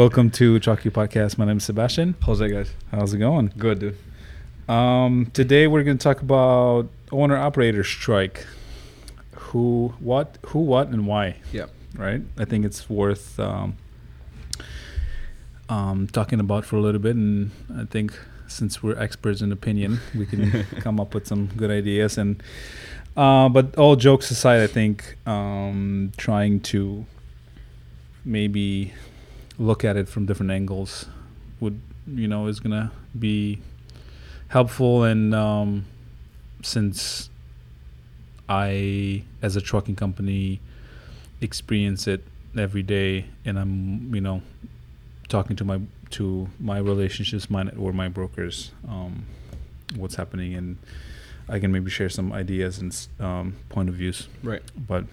Welcome to Chalky Podcast. My name is Sebastian. Jose, guys. How's it going? Good, dude. Um, today we're going to talk about owner operator strike. Who, what, who, what, and why. Yeah. Right. I think it's worth um, um, talking about for a little bit, and I think since we're experts in opinion, we can come up with some good ideas. And uh, but all jokes aside, I think um, trying to maybe look at it from different angles would you know is gonna be helpful and um, since I as a trucking company experience it every day and I'm you know talking to my to my relationships mine or my brokers um, what's happening and I can maybe share some ideas and um, point of views Right. but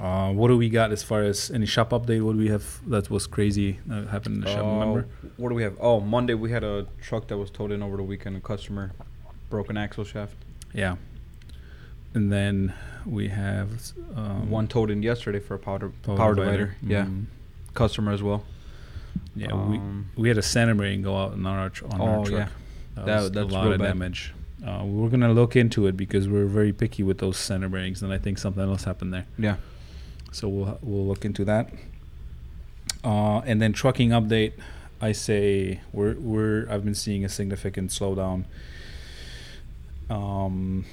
uh, what do we got as far as any shop update? What do we have that was crazy that happened in the shop? Remember? Uh, what do we have? Oh, Monday we had a truck that was towed in over the weekend. A customer broken axle shaft. Yeah. And then we have um, One towed in yesterday for a powder power, power, divider. Yeah. Mm. Customer as well. Yeah, Um, we we had a center bearing go out on our tr- on our Oh, truck. yeah. That, That- was that's a lot real of bad. damage. Uh, we're gonna look into it because we're very picky with those center bearings, and I think something else happened there. Yeah. So we'll we'll look into that. Uh, and then trucking update, I say we're we're I've been seeing a significant slowdown. Um,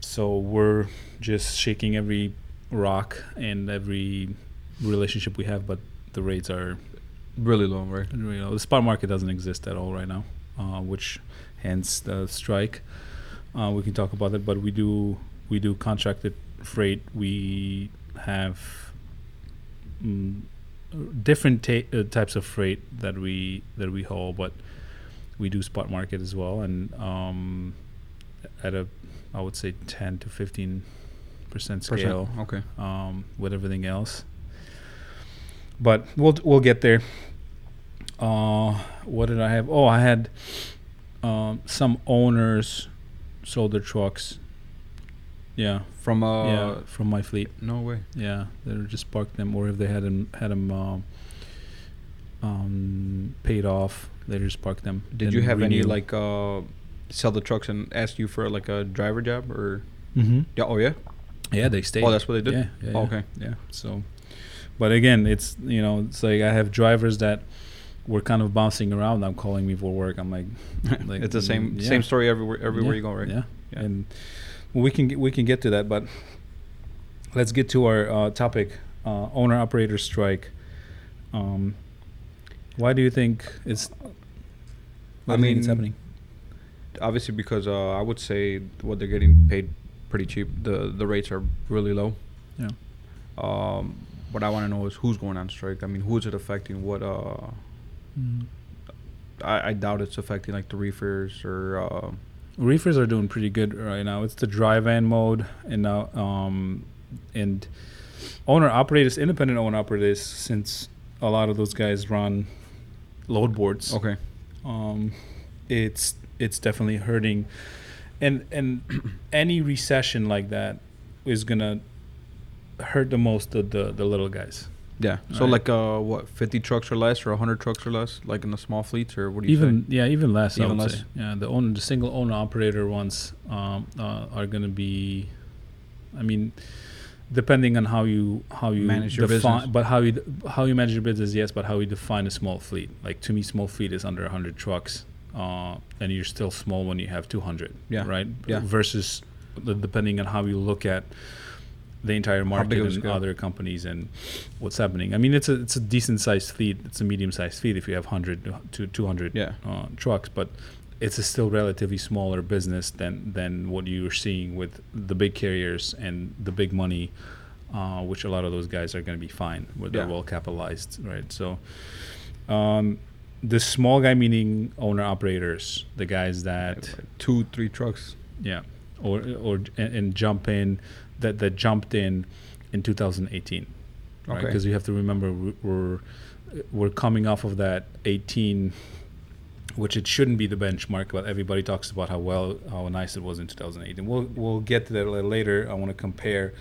so we're just shaking every rock and every relationship we have, but the rates are Really low, right? you know the spot market doesn't exist at all right now, uh, which hence the strike. Uh, we can talk about it, but we do we do contracted freight. We have mm, different ta- uh, types of freight that we that we haul, but we do spot market as well, and um, at a I would say ten to fifteen percent scale Okay. um, with everything else. But we'll we'll get there. Uh, what did I have? Oh, I had um, some owners sold their trucks. Yeah, From uh. yeah, from my fleet. No way. Yeah, they just parked them, or if they had them had them um, um, paid off, they just parked them. Did you have any like uh, sell the trucks and ask you for like a driver job or? Mm-hmm. Yeah. Oh yeah. Yeah, they stayed. Oh, that's what they did. Yeah, yeah, Oh, okay. Yeah. So, but again, it's you know, it's like I have drivers that were kind of bouncing around. I'm calling me for work. I'm like, like it's the same mm, same story everywhere everywhere Yeah, you go, right? Yeah. Yeah. And we can get, we can get to that, but let's get to our uh, topic: uh, owner operator strike. Um, why do you think it's? I think it's mean, happening. obviously because uh, I would say what they're getting paid pretty cheap. The the rates are really low. Yeah. Um, what I want to know is who's going on strike. I mean, who is it affecting? What? Uh, Mm. I, I doubt it's affecting like the reefers or. Reefers are doing pretty good right now. It's the dry van mode, and now um, and owner operators, independent owner operators, since a lot of those guys run load boards. okay. Um, it's it's definitely hurting, and and any recession like that is gonna hurt the most the the, the little guys. Yeah. So Right. like uh, what? Fifty trucks or less, or hundred trucks or less, like in the small fleets, or what do you even yeah even less Even less? say. yeah the owner the single owner operator ones um, uh, are going to be i mean depending on how you how you Manage your define business. but how you how you manage your business yes but how you define a small fleet like to me small fleet is under 100 trucks uh, and you're still small when you have 200 Yeah. right Yeah. versus depending on how you look at the entire market and other companies and what's happening. I mean, it's a it's a decent sized fleet. It's a medium sized fleet if you have hundred to two hundred Yeah. uh, trucks, but it's a still relatively smaller business than than what you're seeing with the big carriers and the big money, uh, which a lot of those guys are going to be fine. Where they're Yeah. well capitalized, right? So, um, the small guy meaning owner operators, the guys that two, three trucks. yeah, or or and, and jump in that that jumped in in 2018, right? Okay. Because you have to remember we- we're we're coming off of that 18, which it shouldn't be the benchmark, but everybody talks about how well how nice it was in 2018. We'll we'll get to that a little later. I want to compare,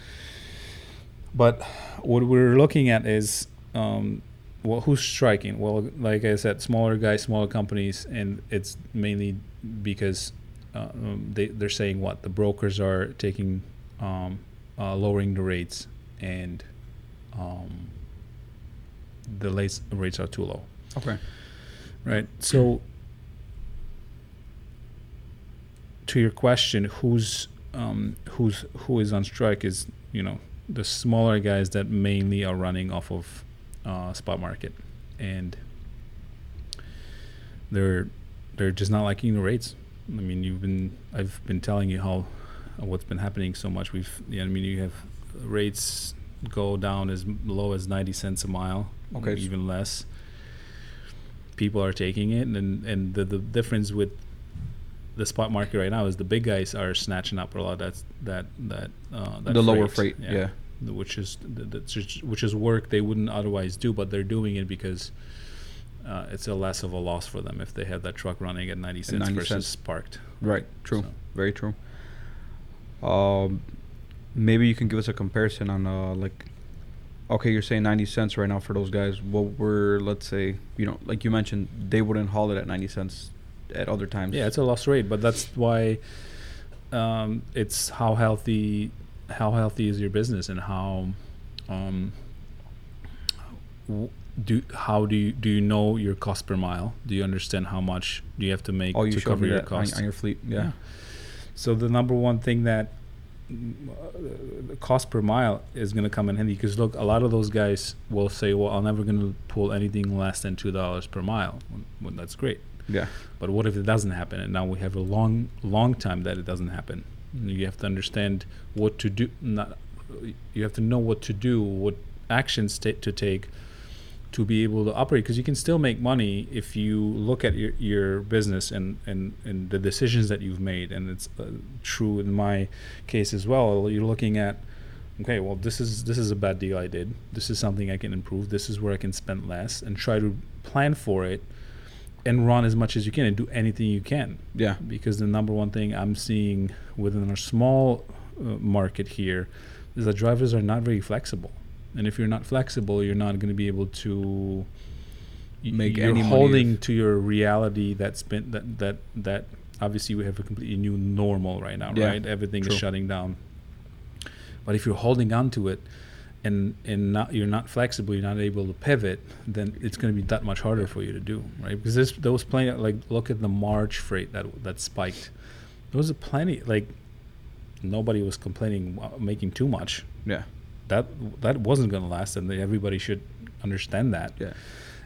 but what we're looking at is um, well, who's striking? Well, like I said, smaller guys, smaller companies, and it's mainly because uh, um, they they're saying what the brokers are taking, um, uh, lowering the rates, and um, the rates rates are too low. Okay. Right. So, to your question, who's um, who's who is on strike is you know the smaller guys that mainly are running off of uh, spot market, and they're they're just not liking the rates. I mean, you've been I've been telling you how what's been happening so much. We've yeah, I mean, you have rates go down as low as ninety cents a mile, Okay. even less. People are taking it, and and the the difference with the spot market right now is the big guys are snatching up a lot of that that that uh, that the lower freight. yeah Yeah. which is which is work they wouldn't otherwise do, but they're doing it because uh, it's a less of a loss for them if they have that truck running at ninety cents 90 versus cents. parked. Right. True. So- Very true. Um, maybe you can give us a comparison on uh like. Okay, you're saying 90 cents right now for those guys. What were, let's say, you know, like you mentioned, they wouldn't haul it at 90 cents at other times. Yeah, it's a loss rate, but that's why um, it's how healthy how healthy is your business and how um, w- do how do you do you know your cost per mile? Do you understand how much do you have to make Oh, to cover your that on, costs? on your fleet. Yeah. So the number one thing that uh, the cost per mile is going to come in handy because look, a lot of those guys will say, "Well, I'm never going to pull anything less than two dollars per mile." Well, that's great, Yeah. but what if it doesn't happen? And now we have a long, long time that it doesn't happen. You have to understand what to do. Not, you have to know what to do, what actions ta- to take to be able to operate because you can still make money if you look at your, your business and, and, and the decisions that you've made and it's uh, true in my case as well. You're looking at okay well this is this is a bad deal i did. This is something i can improve. This is where i can spend less and try to plan for it and run as much as you can and do anything you can. Yeah. because the number one thing i'm seeing within our small uh, market here is that drivers are not very flexible and if you're not flexible you're not going to be able to Make you're any holding to your reality that's been that that that obviously we have a completely new normal right now Yeah, right? Everything true. is shutting down. But if you're holding on to it and and not you're not flexible you're not able to pivot then it's going to be that much harder for you to do right? Because there's there was plenty like look at the march freight that that spiked. There was a plenty like nobody was complaining uh, making too much. Yeah. That that wasn't going to last and everybody should understand that Yeah.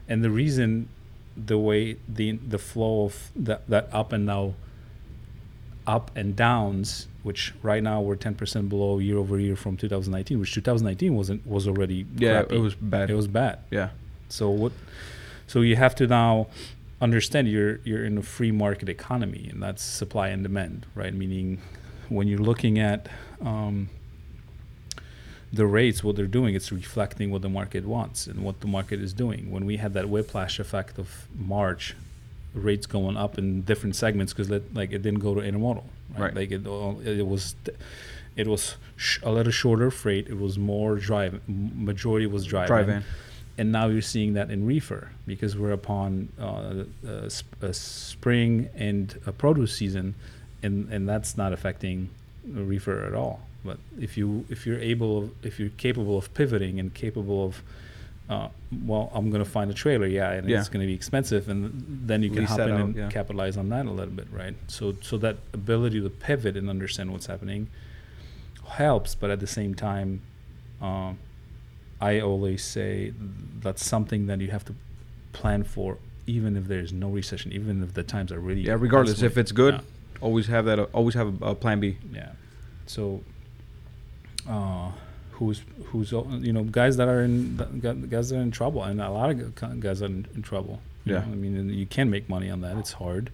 and the reason the way the the flow of that that up and now up and downs which right now we're 10% below year over year from 2019 which 2019 wasn't was already Yeah. crappy. It was bad. it was bad Yeah. so what so you have to now understand you're you're in a free market economy and that's supply and demand right meaning when you're looking at um, the rates what they're doing it's reflecting what the market wants and what the market is doing when we had that whiplash effect of march rates going up in different segments because like it didn't go to intermodal right, Right. like it, it was it was sh- a little shorter freight it was more drive majority was drive Dry van. and now you're seeing that in reefer because we're upon uh, a, sp- a spring and a produce season, and and that's not affecting reefer at all. But if you if you're able if you're capable of pivoting and capable of uh, well, I'm gonna find a trailer, yeah, and Yeah. it's gonna be expensive, and then you can Lease hop in out, and yeah. capitalize on that a little bit, right? So so that ability to pivot and understand what's happening helps, but at the same time, um, I always say that's something that you have to plan for, even if there's no recession, even if the times are really Yeah. Regardless, if it's good, Yeah. always have that. Always have a, a plan B. Yeah. So, uh, who's who's you know guys that are in guys that are in trouble, and a lot of guys are in, in trouble. Yeah. know? I mean, you can make money on that. It's hard,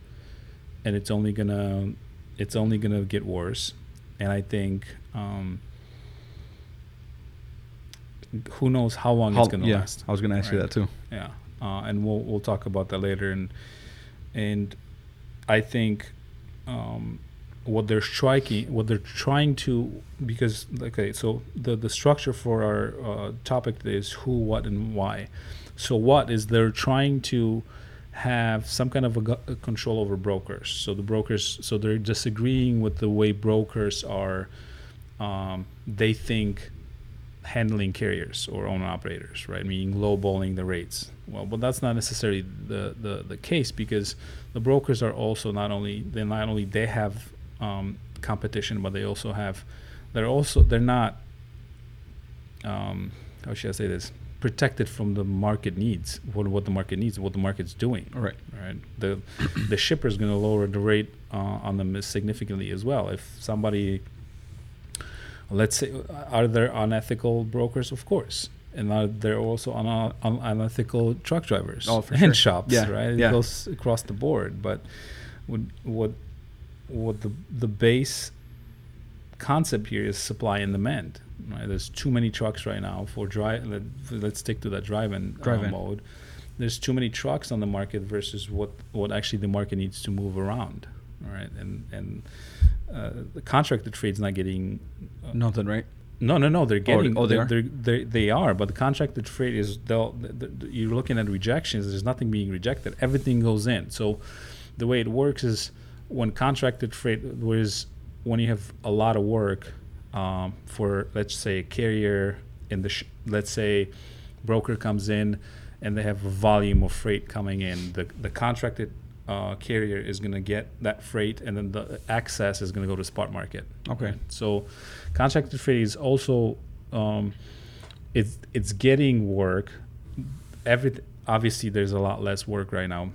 and it's only gonna it's only gonna get worse. And I think um, who knows how long How- it's gonna yeah. last. I was gonna ask you that too. Yeah, uh, and we'll we'll talk about that later. And and I think um, what they're striking, what they're trying to, because okay, so the the structure for our uh, topic is who, what, and why. So what is they're trying to have some kind of a, a control over brokers. So the brokers, so they're disagreeing with the way brokers are. Um, they think handling carriers or owner operators, right? Meaning lowballing the rates. Well, but that's not necessarily the, the, the case because the brokers are also not only they not only they have um, competition, but they also have they're also they're not um, how should I say this? Protected from the market needs what what the market needs what the market's doing. Right. right? The the shipper is going to lower the rate uh, on them significantly as well. If somebody let's say are there unethical brokers? Of course. And are there also un- un- unethical truck drivers Oh, for and sure. shops Yeah, right? Yeah. it goes across the board. But what what what the the base concept here is supply and demand right there's too many trucks right now for drive let, let's stick to that dry van, uh, Dry van. mode there's too many trucks on the market versus what what actually the market needs to move around all right and and uh, the contracted trade's not getting uh, Nothing, right? no, no, no. They're getting. oh, they they're, are? They're, they they are. But the contracted freight is. They'll. th th you're looking at rejections. There's nothing being rejected. Everything goes in. So, the way it works is when contracted freight, whereas when you have a lot of work um, for, let's say, a carrier in the, sh- let's say, broker comes in and they have a volume of freight coming in. The the contracted uh, carrier is going to get that freight, and then the access is going to go to spot market. Okay. So, contracted freight is also um, it's it's getting work. Every obviously there's a lot less work right now,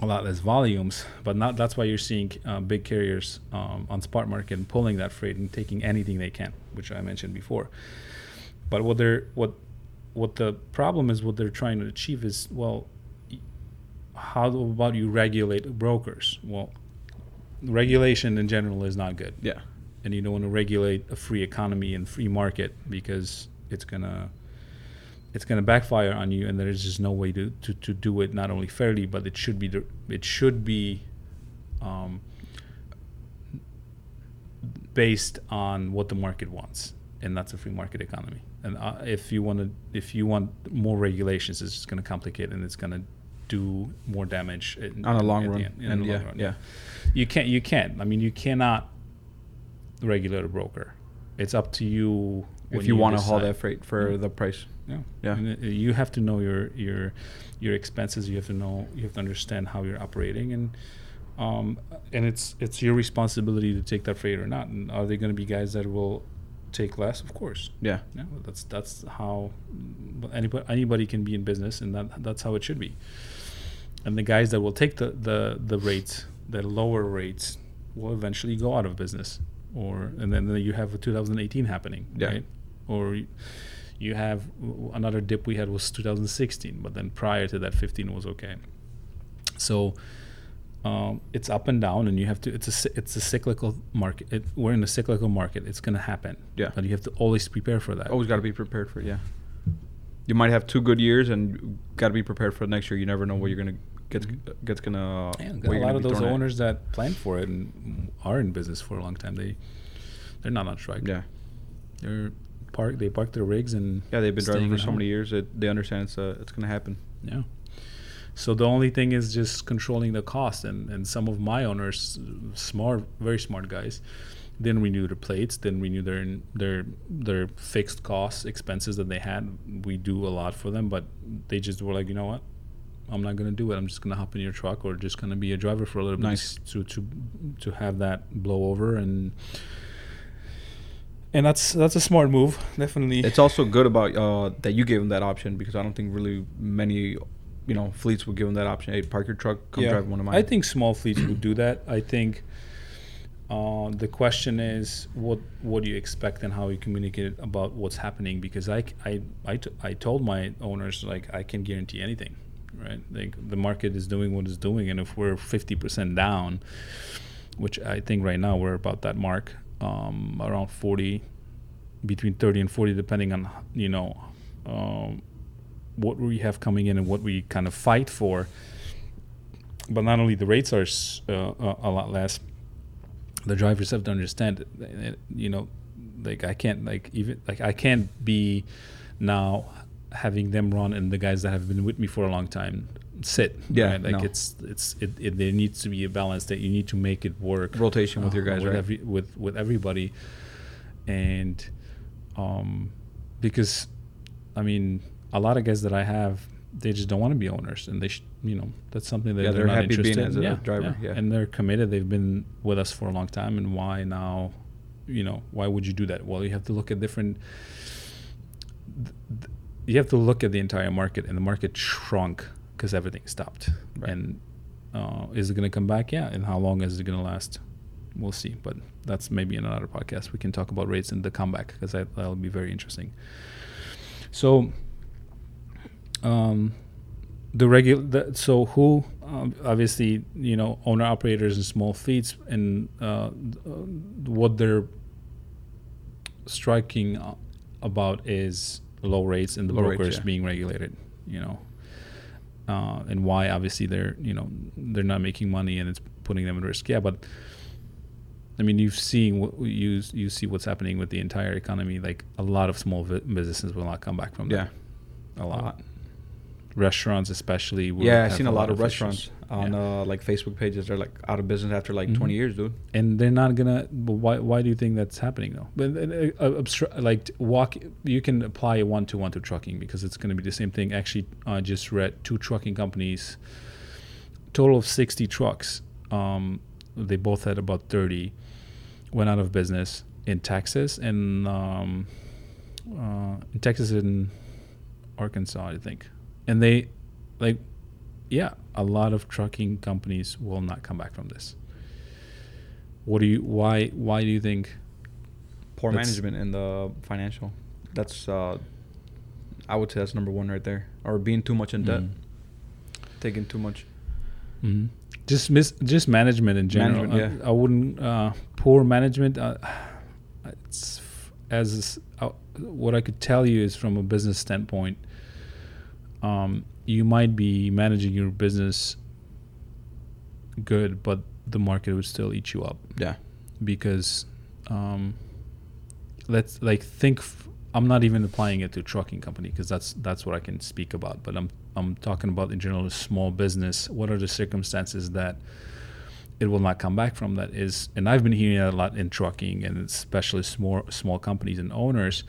a lot less volumes, but not that's why you're seeing uh, big carriers um, on spot market pulling that freight and taking anything they can, which I mentioned before. But what they're what what the problem is, what they're trying to achieve is well, how about you regulate brokers? Well, regulation in general is not good Yeah. and you don't want to regulate a free economy and free market because it's gonna it's gonna backfire on you and there's just no way to, to, to do it not only fairly but it should be the- it should be um, based on what the market wants and that's a free market economy and uh, if you want to if you want more regulations it's just going to complicate and it's going to do more damage in, On a long run. end- and yeah, long run. yeah. You can't. You can't. I mean, you cannot regulate a broker. It's up to you. If you, want to haul that freight for Yeah. the price. Yeah. Yeah. And it- you have to know your your your expenses. You have to know. You have to understand how you're operating, and um, and it's it's your responsibility to take that freight or not. And are there going to be guys that will take less? Of course. Yeah. Yeah. That's that's how anybody anybody can be in business, and that that's how it should be. And the guys that will take the the the rates, the lower rates, will eventually go out of business, or and then, then you have a 2018 happening, Yeah. right? Or you have another dip we had was 2016, but then prior to that, 15 was okay. So um, it's up and down, and you have to. It's a it's a cyclical market. It, we're in a cyclical market. It's going to happen. Yeah. But you have to always prepare for that. Always got to be prepared for it. Yeah. You might have two good years and got to be prepared for the next year. You never know what you're gonna get. Gets gonna. Yeah, a lot of those thrown at. owners that plan for it and are in business for a long time. They they're not on strike. Yeah. They're park. They park their rigs and Yeah, they've been driving for so home. many years that they understand it's uh, it's gonna happen. Yeah. So the only thing is just controlling the cost, and and some of my owners, smart, very smart guys, didn't renew their plates, didn't renew their their their fixed costs, expenses that they had. We do a lot for them, but they just were like, you know what, I'm not gonna do it. I'm just gonna hop in your truck or just gonna be a driver for a little Nice. bit to to to have that blow over and. And that's that's a smart move, definitely. It's also good about uh, that you gave them that option because I don't think really many, you know, fleets would give them that option. Hey, park your truck, come drive one of mine. I think small fleets would do that. I think uh, the question is what what do you expect and how you communicate about what's happening because I, I, I, t- I told my owners like I can guarantee anything right like the market is doing what it's doing and if we're 50% down which I think right now we're about that mark um, around 40 between 30 and 40 depending on you know um, what we have coming in and what we kind of fight for. But not only the rates are uh, a, lot less the drivers have to understand you know like i can't like even like i can't be now having them run and the guys that have been with me for a long time sit Yeah, right? like no. it's it's it, it there needs to be a balance that you need to make it work Rotation with your uh, guys, with right? every, with with everybody and um because i mean a lot of guys that i have they just don't want to be owners and they should you know that's something that Yeah, they're, they're not happy being interested as in. a driver, yeah. and they're committed they've been with us for a long time and why now you know why would you do that well you have to look at different th- th- you have to look at the entire market and the market shrunk because everything stopped. Right. and uh, is it going to come back? Yeah and how long is it going to last? We'll see but that's maybe in another podcast. We can talk about rates and the comeback because that'll be very interesting. So um the regular so who um, obviously you know owner operators and small fleets and uh, uh, what they're striking uh, about is low rates and the Low rates, brokers yeah. being regulated you know uh, and why obviously they're you know they're not making money and it's putting them at risk yeah but I mean, you've seen what you you see what's happening with the entire economy. Like a lot of small businesses will not come back from that. Yeah. that. A lot. Restaurants, especially. Yeah, I've seen a lot of issues. restaurants on Yeah. uh, like Facebook pages. They're like out of business after like Mhm. 20 years, dude. and they're not gonna. Why? Why do you think that's happening though? But uh, uh, obstru- like walk, you can apply a one to one to trucking because it's gonna be the same thing. Actually, I just read two trucking companies, total of sixty trucks. Um, they both had about thirty, went out of business in Texas and um, uh, in Texas and Arkansas, I think. And they, like, yeah, a lot of trucking companies will not come back from this. What do you? Why? Why do you think? Poor management in the financial. That's uh, I would say that's number one right there. Or being too much in debt, Mm. taking too much. Mhm. Just miss, just management in general. Management, I, I wouldn't. Uh, poor management. Uh, it's f- as uh, what I could tell you is from a business standpoint. Um, you might be managing your business good, but the market would still eat you up. Yeah. because um, let's like think f- I'm not even applying it to trucking company because that's that's what I can speak about but I'm I'm talking about in general a small business what are the circumstances that it will not come back from that is and I've been hearing that a lot in trucking and especially small small companies and owners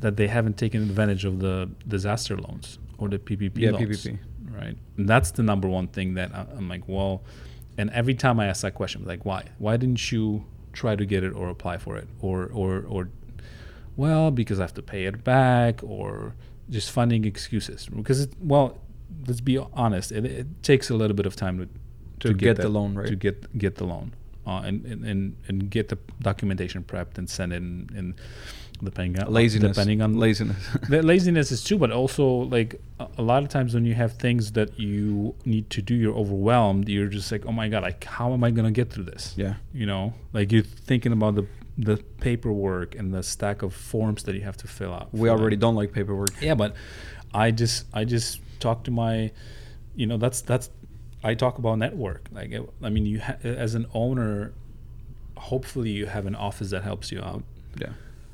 that they haven't taken advantage of the disaster loans or the PPP Yeah, loans PPP. right and that's the number one thing that I'm like well and every time I ask that question like why why didn't you try to get it or apply for it or or or well because I have to pay it back or just finding excuses because it, well let's be honest it, it takes a little bit of time to To get the that- loan, right? to get get the loan uh, and, and and and get the documentation prepped and send in and depending on Laziness. depending on laziness. the laziness is too, but also like a, lot of times when you have things that you need to do, you're overwhelmed. You're just like, oh my god, like how am I gonna get through this? yeah. You know, like you're thinking about the the paperwork and the stack of forms that you have to fill out. We already don't like paperwork. Yeah, but I just I just talk to my, you know, that's that's I talk about network. Like I mean, you ha- as an owner, hopefully you have an office that helps you out Yeah.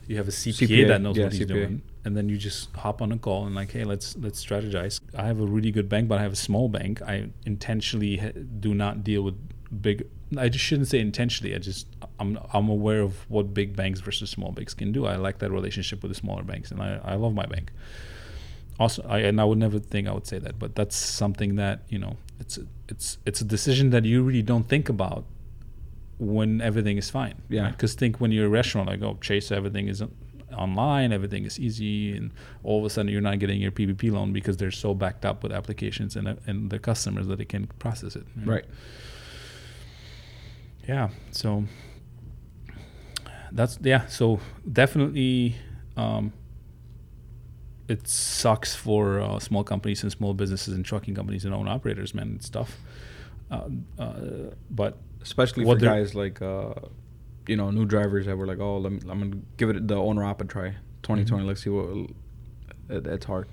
You have a CPA, CPA, that knows yeah, what he's CPA. doing, and then you just hop on a call and like, hey, let's let's strategize. I have a really good bank, but I have a small bank. I intentionally do not deal with big. I just shouldn't say intentionally. I just I'm I'm aware of what big banks versus small banks can do. I like that relationship with the smaller banks, and I I love my bank. Also, I and I would never think I would say that, but that's something that you know it's a, it's it's a decision that you really don't think about when everything is fine. Yeah. Because think when you're a restaurant, like oh, Chase, everything is online, everything is easy, and all of a sudden you're not getting your PPP loan because they're so backed up with applications and and the customers that they can process it. know? Right. Yeah. So that's yeah. So definitely, um, it sucks for uh, small companies and small businesses and trucking companies and own operators, man. It's tough. Uh, uh, but Especially What for guys like, uh, you know, new drivers that were like, oh, let me, I'm gonna give it the owner op a try. 2020. Mhm. Let's see what. It, it's hard.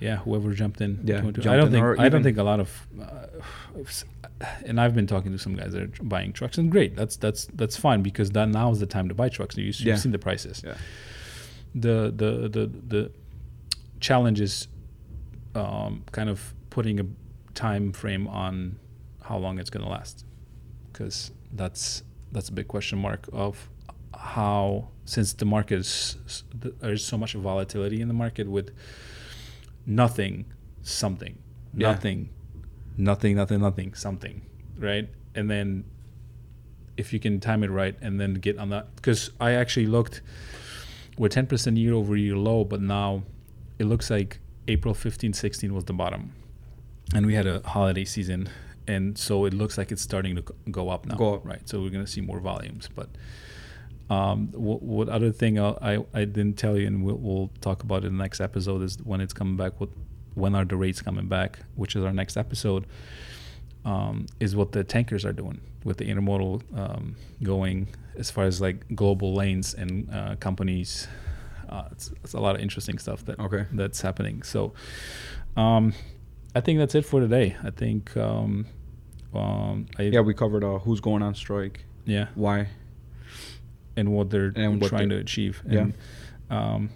yeah, whoever jumped in. Yeah, to- I don't in, think I don't think a lot of, uh, and I've been talking to some guys that are buying trucks, and great, that's that's that's fine because that now is the time to buy trucks. You, you've Yeah. seen the prices. Yeah. The the the the challenge is um, kind of putting a time frame on how long it's going to last, because that's that's a big question mark of how since the market is there's so much volatility in the market with nothing something Yeah. nothing nothing nothing nothing something right and then if you can time it right and then get on that because i actually looked we're 10% year over year low but now it looks like april 15 16 was the bottom and we had a holiday season and so it looks like it's starting to go up now Go up. right so we're going to see more volumes but um, what, what other thing I'll, I I didn't tell you, and we'll, we'll talk about it in the next episode is when it's coming back. What when are the rates coming back? Which is our next episode. Um, is what the tankers are doing with the intermodal um, going as far as like global lanes and uh, companies. Uh, it's, it's a lot of interesting stuff that Okay. that's happening. So, um, I think that's it for today. I think um, um, I, Yeah, we covered uh, who's going on strike, yeah why. and what they're And what trying they- to achieve. Yeah. Um,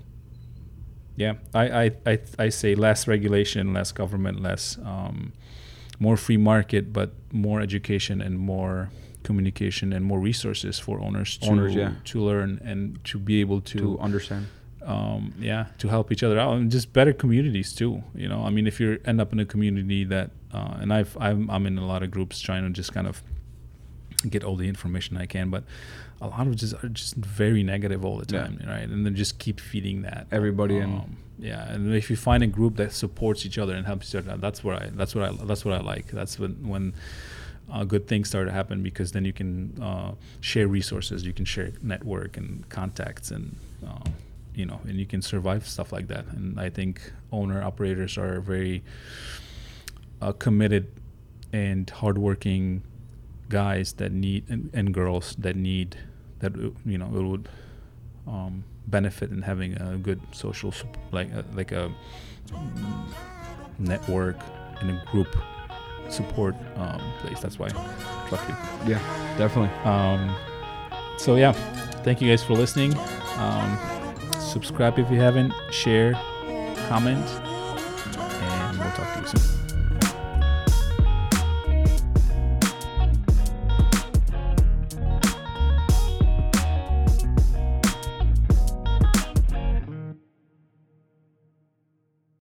yeah, I, I, I, I say less regulation, less government, less, um, more free market, but more education and more communication and more resources for owners to Owners, yeah. to learn and to be able To to, understand. Um, yeah to help each other out and just better communities too. You know, I mean, if you end up in a community that, uh, and I've I'm, I'm in a lot of groups trying to just kind of get all the information I can, but a lot of just are just very negative all the Yeah. time, right? And then just keep feeding that Everybody in- Um, yeah, and if you find a group that supports each other and helps each other, out, that's what I that's what I that's what I like. That's when when uh, good things start to happen because then you can uh, share resources, you can share network and contacts, and uh, you know, and you can survive stuff like that. And I think owner operators are very uh, committed and hardworking guys that need and, and girls that need that uh, you know it would um, benefit in having a good social like a, like a network and a group support um, place. That's why you. Yeah, definitely. Um, so yeah, thank you guys for listening. Um, subscribe if you haven't. Share, comment, and we'll talk to you soon.